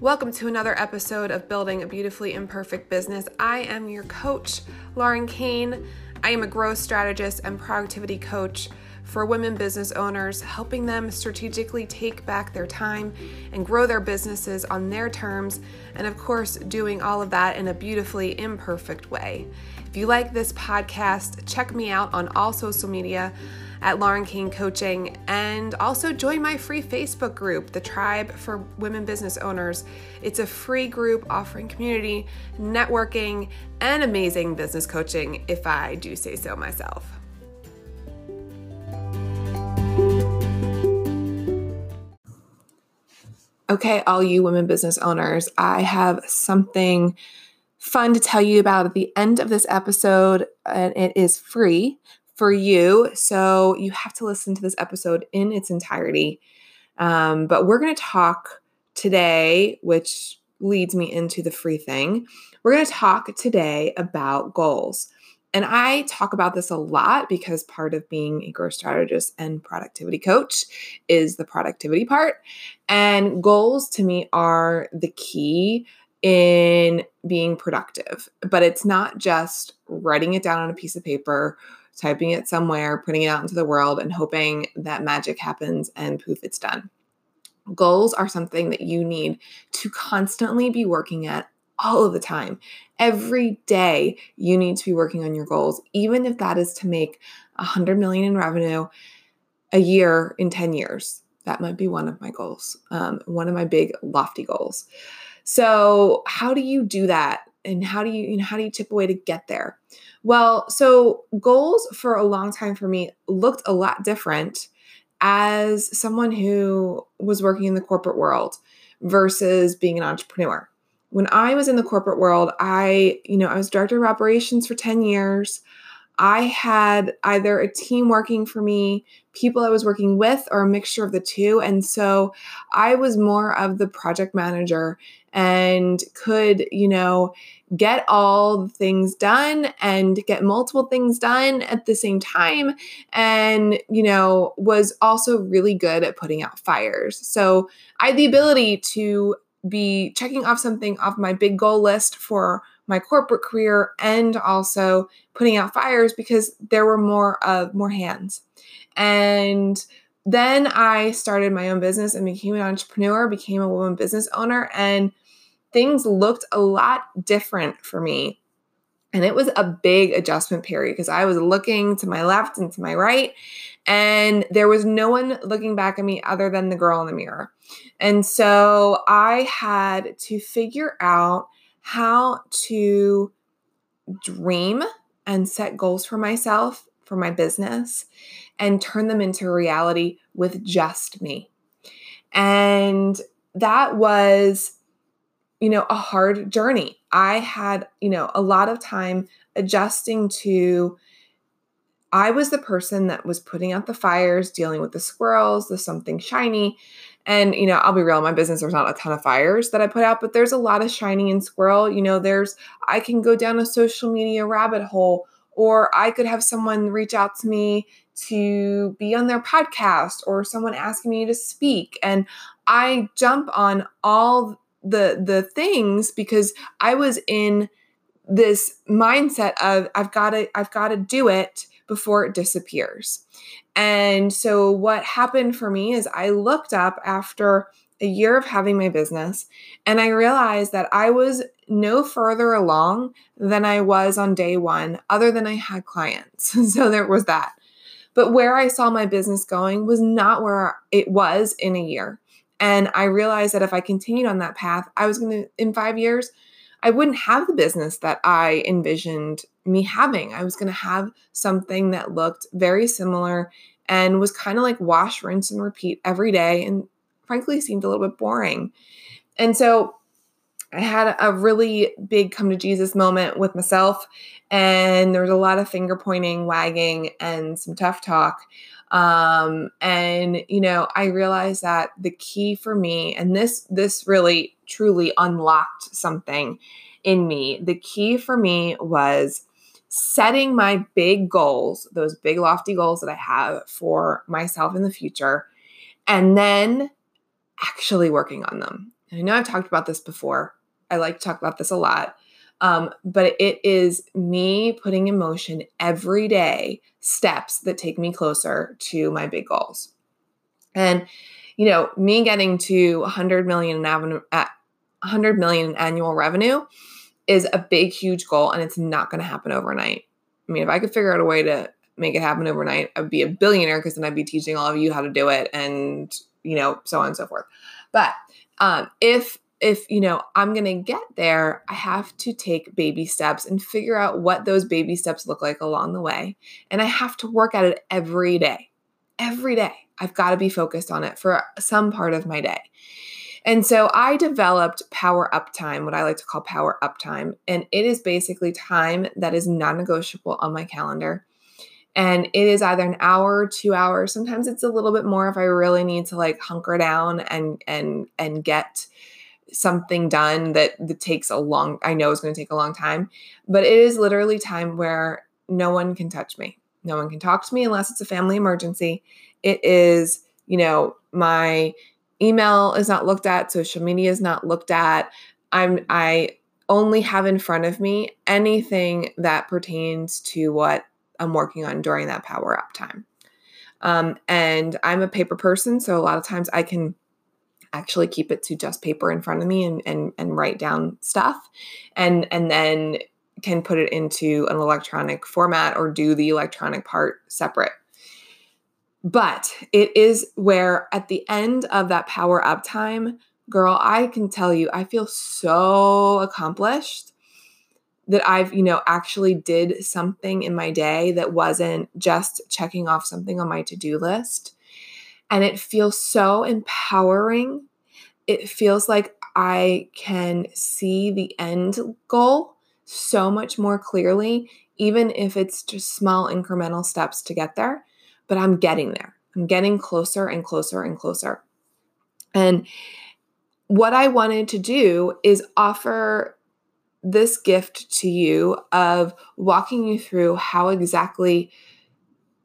Welcome to another episode of Building a Beautifully Imperfect Business. I am your coach, Lauren Kane. I am a growth strategist and productivity coach for women business owners, helping them strategically take back their time and grow their businesses on their terms, and of course, doing all of that in a beautifully imperfect way. If you like this podcast, check me out on all social media at Lauren Kane Coaching and also join my free Facebook group, the Tribe for Women Business Owners. It's a free group offering community, networking, and amazing business coaching, if I do say so myself. Okay, all you women business owners, I have something fun to tell you about at the end of this episode, and it is free for you. So you have to listen to this episode in its entirety. Um, but we're going to talk today, which leads me into the free thing. We're going to talk today about goals. And I talk about this a lot because part of being a growth strategist and productivity coach is the productivity part. And goals to me are the key in being productive. But it's not just writing it down on a piece of paper typing it somewhere, putting it out into the world, and hoping that magic happens and poof, it's done. Goals are something that you need to constantly be working at all of the time. Every day, you need to be working on your goals, even if that is to make a hundred million in revenue a year in 10 years. That might be one of my goals, um, one of my big lofty goals. So, how do you do that? And how do you, you know, how do you tip away to get there? Well, so goals for a long time for me looked a lot different as someone who was working in the corporate world versus being an entrepreneur. When I was in the corporate world, I, you know, I was director of operations for 10 years. I had either a team working for me, people I was working with, or a mixture of the two. And so I was more of the project manager and could, you know, get all the things done and get multiple things done at the same time. And, you know, was also really good at putting out fires. So I had the ability to be checking off something off my big goal list for my corporate career and also putting out fires because there were more of uh, more hands. And then I started my own business and became an entrepreneur, became a woman business owner, and things looked a lot different for me. And it was a big adjustment period because I was looking to my left and to my right, and there was no one looking back at me other than the girl in the mirror. And so I had to figure out how to dream and set goals for myself, for my business, and turn them into reality with just me. And that was you know, a hard journey. I had, you know, a lot of time adjusting to I was the person that was putting out the fires, dealing with the squirrels, the something shiny. And, you know, I'll be real, my business, there's not a ton of fires that I put out, but there's a lot of shiny and squirrel. You know, there's, I can go down a social media rabbit hole, or I could have someone reach out to me to be on their podcast, or someone asking me to speak. And I jump on all the the things because I was in this mindset of I've got to I've got to do it before it disappears. And so what happened for me is I looked up after a year of having my business and I realized that I was no further along than I was on day 1 other than I had clients. so there was that. But where I saw my business going was not where it was in a year. And I realized that if I continued on that path, I was going to, in five years, I wouldn't have the business that I envisioned me having. I was going to have something that looked very similar and was kind of like wash, rinse, and repeat every day, and frankly seemed a little bit boring. And so I had a really big come to Jesus moment with myself, and there was a lot of finger pointing, wagging, and some tough talk. Um, and you know, I realized that the key for me, and this this really truly unlocked something in me. The key for me was setting my big goals, those big lofty goals that I have for myself in the future, and then actually working on them. I know I've talked about this before. I like to talk about this a lot. Um, but it is me putting in motion every day steps that take me closer to my big goals. And, you know, me getting to 100 million in avenue, at 100 million in annual revenue is a big, huge goal, and it's not going to happen overnight. I mean, if I could figure out a way to make it happen overnight, I'd be a billionaire because then I'd be teaching all of you how to do it, and you know, so on and so forth. But um, if if you know i'm going to get there i have to take baby steps and figure out what those baby steps look like along the way. And i have to work at it every day every day. I've got to be focused on it for some part of my day. And so i developed power up time what i like to call power up time and it is basically time that is non-negotiable on my calendar. And it is either an hour two hours sometimes it's a little bit more if i really need to like hunker down and and and get something done that, that takes a long i know is going to take a long time but it is literally time where no one can touch me. No one can talk to me unless it's a family emergency. It is you know my email is not looked at social media is not looked at. I'm i only have in front of me anything that pertains to what i'm working on during that power up time. Um, and i'm a paper person so a lot of times i can actually keep it to just paper in front of me and and, and write down stuff. And and then can put it into an electronic format or do the electronic part separate. But it is where at the end of that power up time girl i can tell you i feel so accomplished that I've, you know, actually did something in my day that wasn't just checking off something on my to-do list and it feels so empowering. It feels like I can see the end goal so much more clearly, even if it's just small incremental steps to get there. But I'm getting there. I'm getting closer and closer and closer. And what I wanted to do is offer this gift to you of walking you through how exactly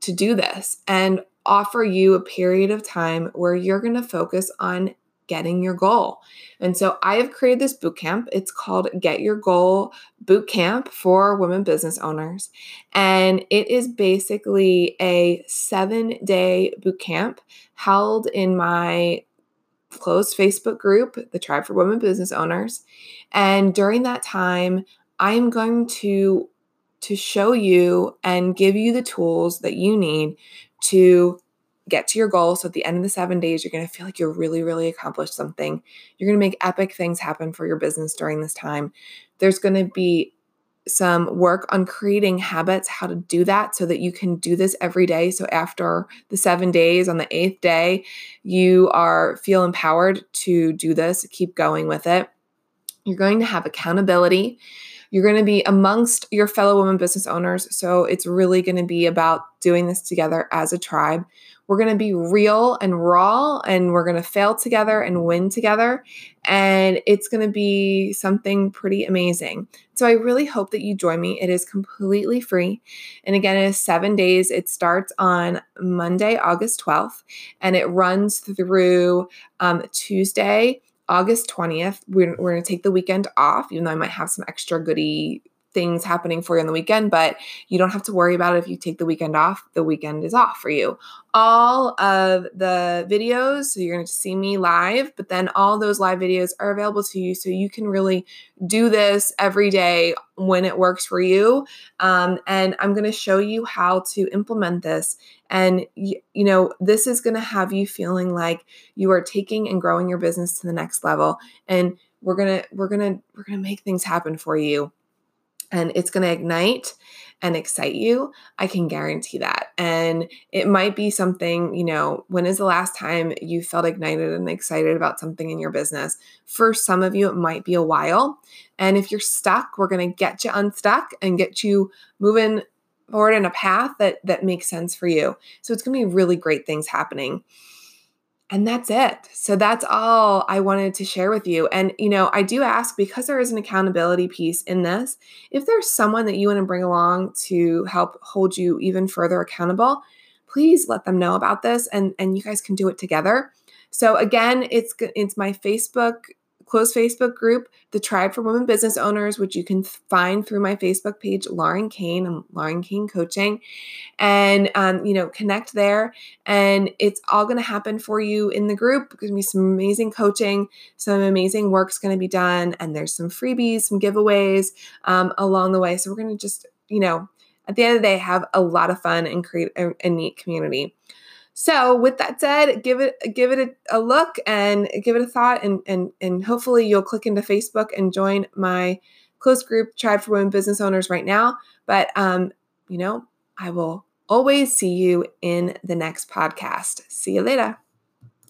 to do this and offer you a period of time where you're going to focus on getting your goal. And so I have created this boot camp. It's called Get Your Goal Boot Camp for Women Business Owners. And it is basically a seven day boot camp held in my closed Facebook group, the Tribe for Women Business Owners. And during that time, I am going to to show you and give you the tools that you need to get to your goal. So at the end of the seven days, you're going to feel like you're really, really accomplished something. You're going to make epic things happen for your business during this time. There's going to be some work on creating habits, how to do that so that you can do this every day. So after the seven days, on the eighth day, you are feel empowered to do this, keep going with it. You're going to have accountability. You're going to be amongst your fellow women business owners. So it's really going to be about doing this together as a tribe. We're going to be real and raw, and we're going to fail together and win together. And it's going to be something pretty amazing. So I really hope that you join me. It is completely free. And again, it is seven days. It starts on Monday, August 12th, and it runs through um, Tuesday, August 20th, we're, we're going to take the weekend off, even though I might have some extra goody things happening for you on the weekend, but you don't have to worry about it if you take the weekend off. The weekend is off for you. All of the videos, so you're going to see me live, but then all those live videos are available to you so you can really do this every day when it works for you. Um, and I'm going to show you how to implement this. And, you, you know, this is going to have you feeling like you are taking and growing your business to the next level. And we're going to, we're going to, we're going to make things happen for you and it's going to ignite and excite you. I can guarantee that. And it might be something, you know, when is the last time you felt ignited and excited about something in your business? For some of you, it might be a while. And if you're stuck, we're going to get you unstuck and get you moving forward in a path that that makes sense for you. So it's going to be really great things happening. And that's it. So that's all I wanted to share with you. And, you know, I do ask because there is an accountability piece in this, if there's someone that you want to bring along to help hold you even further accountable, please let them know about this and, and you guys can do it together. So again, it's it's my Facebook close Facebook group, the Tribe for Women Business Owners, which you can find through my Facebook page, Lauren Kane. I'm Lauren Kane Coaching, and um, you know, connect there. And it's all going to happen for you in the group. There's going to be some amazing coaching, some amazing work's going to be done, and there's some freebies, some giveaways um, along the way. So we're going to just, you know, at the end of the day, have a lot of fun and create a, a neat community. So, with that said, give it give it a, a, look and give it a thought, and and and hopefully you'll click into Facebook and join my close group Tribe for Women Business Owners right now. But um, you know, I will always see you in the next podcast. See you later.